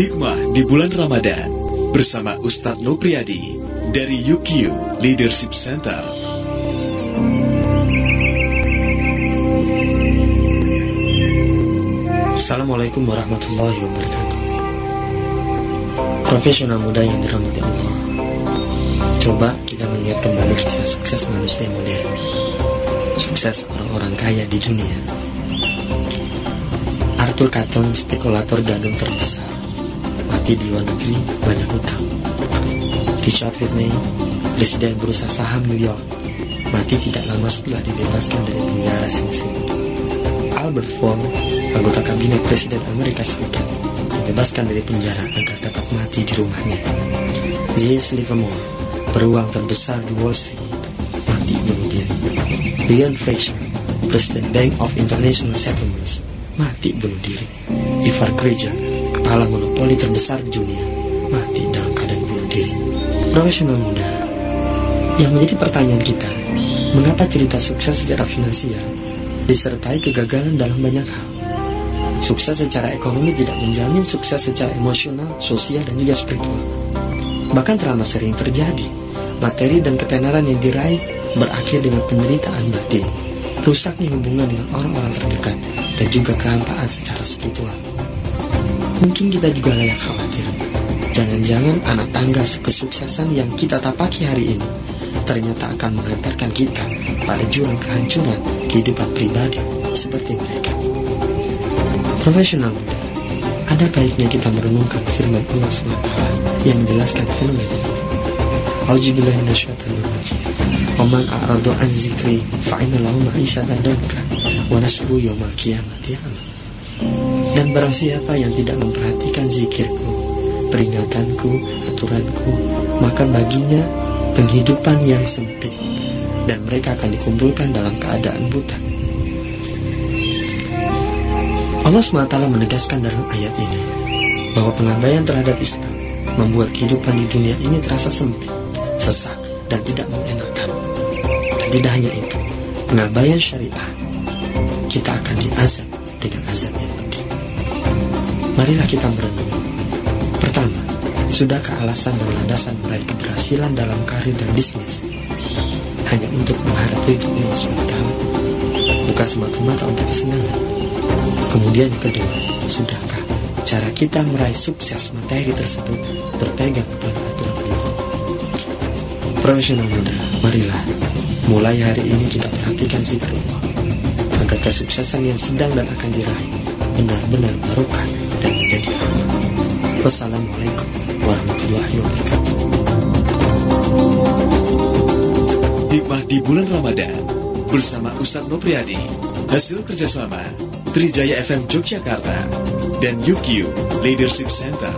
Hikmah di bulan Ramadan bersama Ustadz Nopriadi dari UQ Leadership Center. Assalamualaikum warahmatullahi wabarakatuh. Profesional muda yang dirahmati Allah. Coba kita melihat kembali kisah sukses manusia modern. Sukses orang-orang kaya di dunia. Arthur Cotton, spekulator gandum terbesar, mati di luar negeri banyak hutang. Richard Whitney, presiden bursa saham New York, mati tidak lama setelah dibebaskan dari penjara Sing Sing. Albert Ford, anggota kabinet Presiden Amerika Serikat, dibebaskan dari penjara agar dapat mati di rumahnya. Z. Livermore, beruang terbesar di Wall Street, mati bunuh diri. Leon Fraser, Presiden Bank of International Settlements, mati bunuh diri. Ivar Kreuger, kepala monopoli terbesar di dunia, mati dalam keadaan bunuh diri. Profesional muda, yang menjadi pertanyaan kita, mengapa cerita sukses secara finansial disertai kegagalan dalam banyak hal? Sukses secara ekonomi tidak menjamin sukses secara emosional, sosial, dan juga spiritual. Bahkan terlalu sering terjadi, materi dan ketenaran yang diraih berakhir dengan penderitaan batin, rusaknya hubungan dengan orang-orang terdekat, dan juga kehampaan secara spiritual. Mungkin kita juga layak khawatir. Jangan-jangan anak tangga kesuksesan yang kita tapaki hari ini ternyata akan mengantarkan kita pada jurang kehancuran kehidupan pribadi seperti mereka. Profesional muda, ada baiknya kita merenungkan firman Allah SWT yang menjelaskan fenomena ini. Auzubillahiminasyaitonirrajim. Waman a'radu an zikri fa'inna lahu ma'isyatan danka wa nasbu yawmal qiyamati Dan barang siapa yang tidak memperhatikan zikirku, peringatanku, aturanku, maka baginya penghidupan yang sempit dan mereka akan dikumpulkan dalam keadaan buta. Allah SWT menegaskan dalam ayat ini bahwa pengabaian terhadap Islam membuat kehidupan di dunia ini terasa sempit, sesak, dan tidak mengenakan. Dan tidak hanya itu, pengabaian syariah, kita akan diazab dengan azab yang. Marilah kita merenung. Pertama, sudahkah alasan dan landasan meraih keberhasilan dalam karir dan bisnis hanya untuk ridho Allah SWT, bukan semata-mata untuk kesenangan. Kemudian kedua, sudahkah cara kita meraih sukses materi tersebut berpegang kepada aturan Allah? Profesional muda, marilah mulai hari ini kita perhatikan zikir Allah agar kesuksesan yang sedang dan akan diraih benar-benar barokah dan menjadi rahmat. Wassalamualaikum warahmatullahi wabarakatuh. Hikmah di bulan Ramadan bersama Ustadz Nopriadi hasil kerjasama Trijaya FM Yogyakarta dan UQ Leadership Center.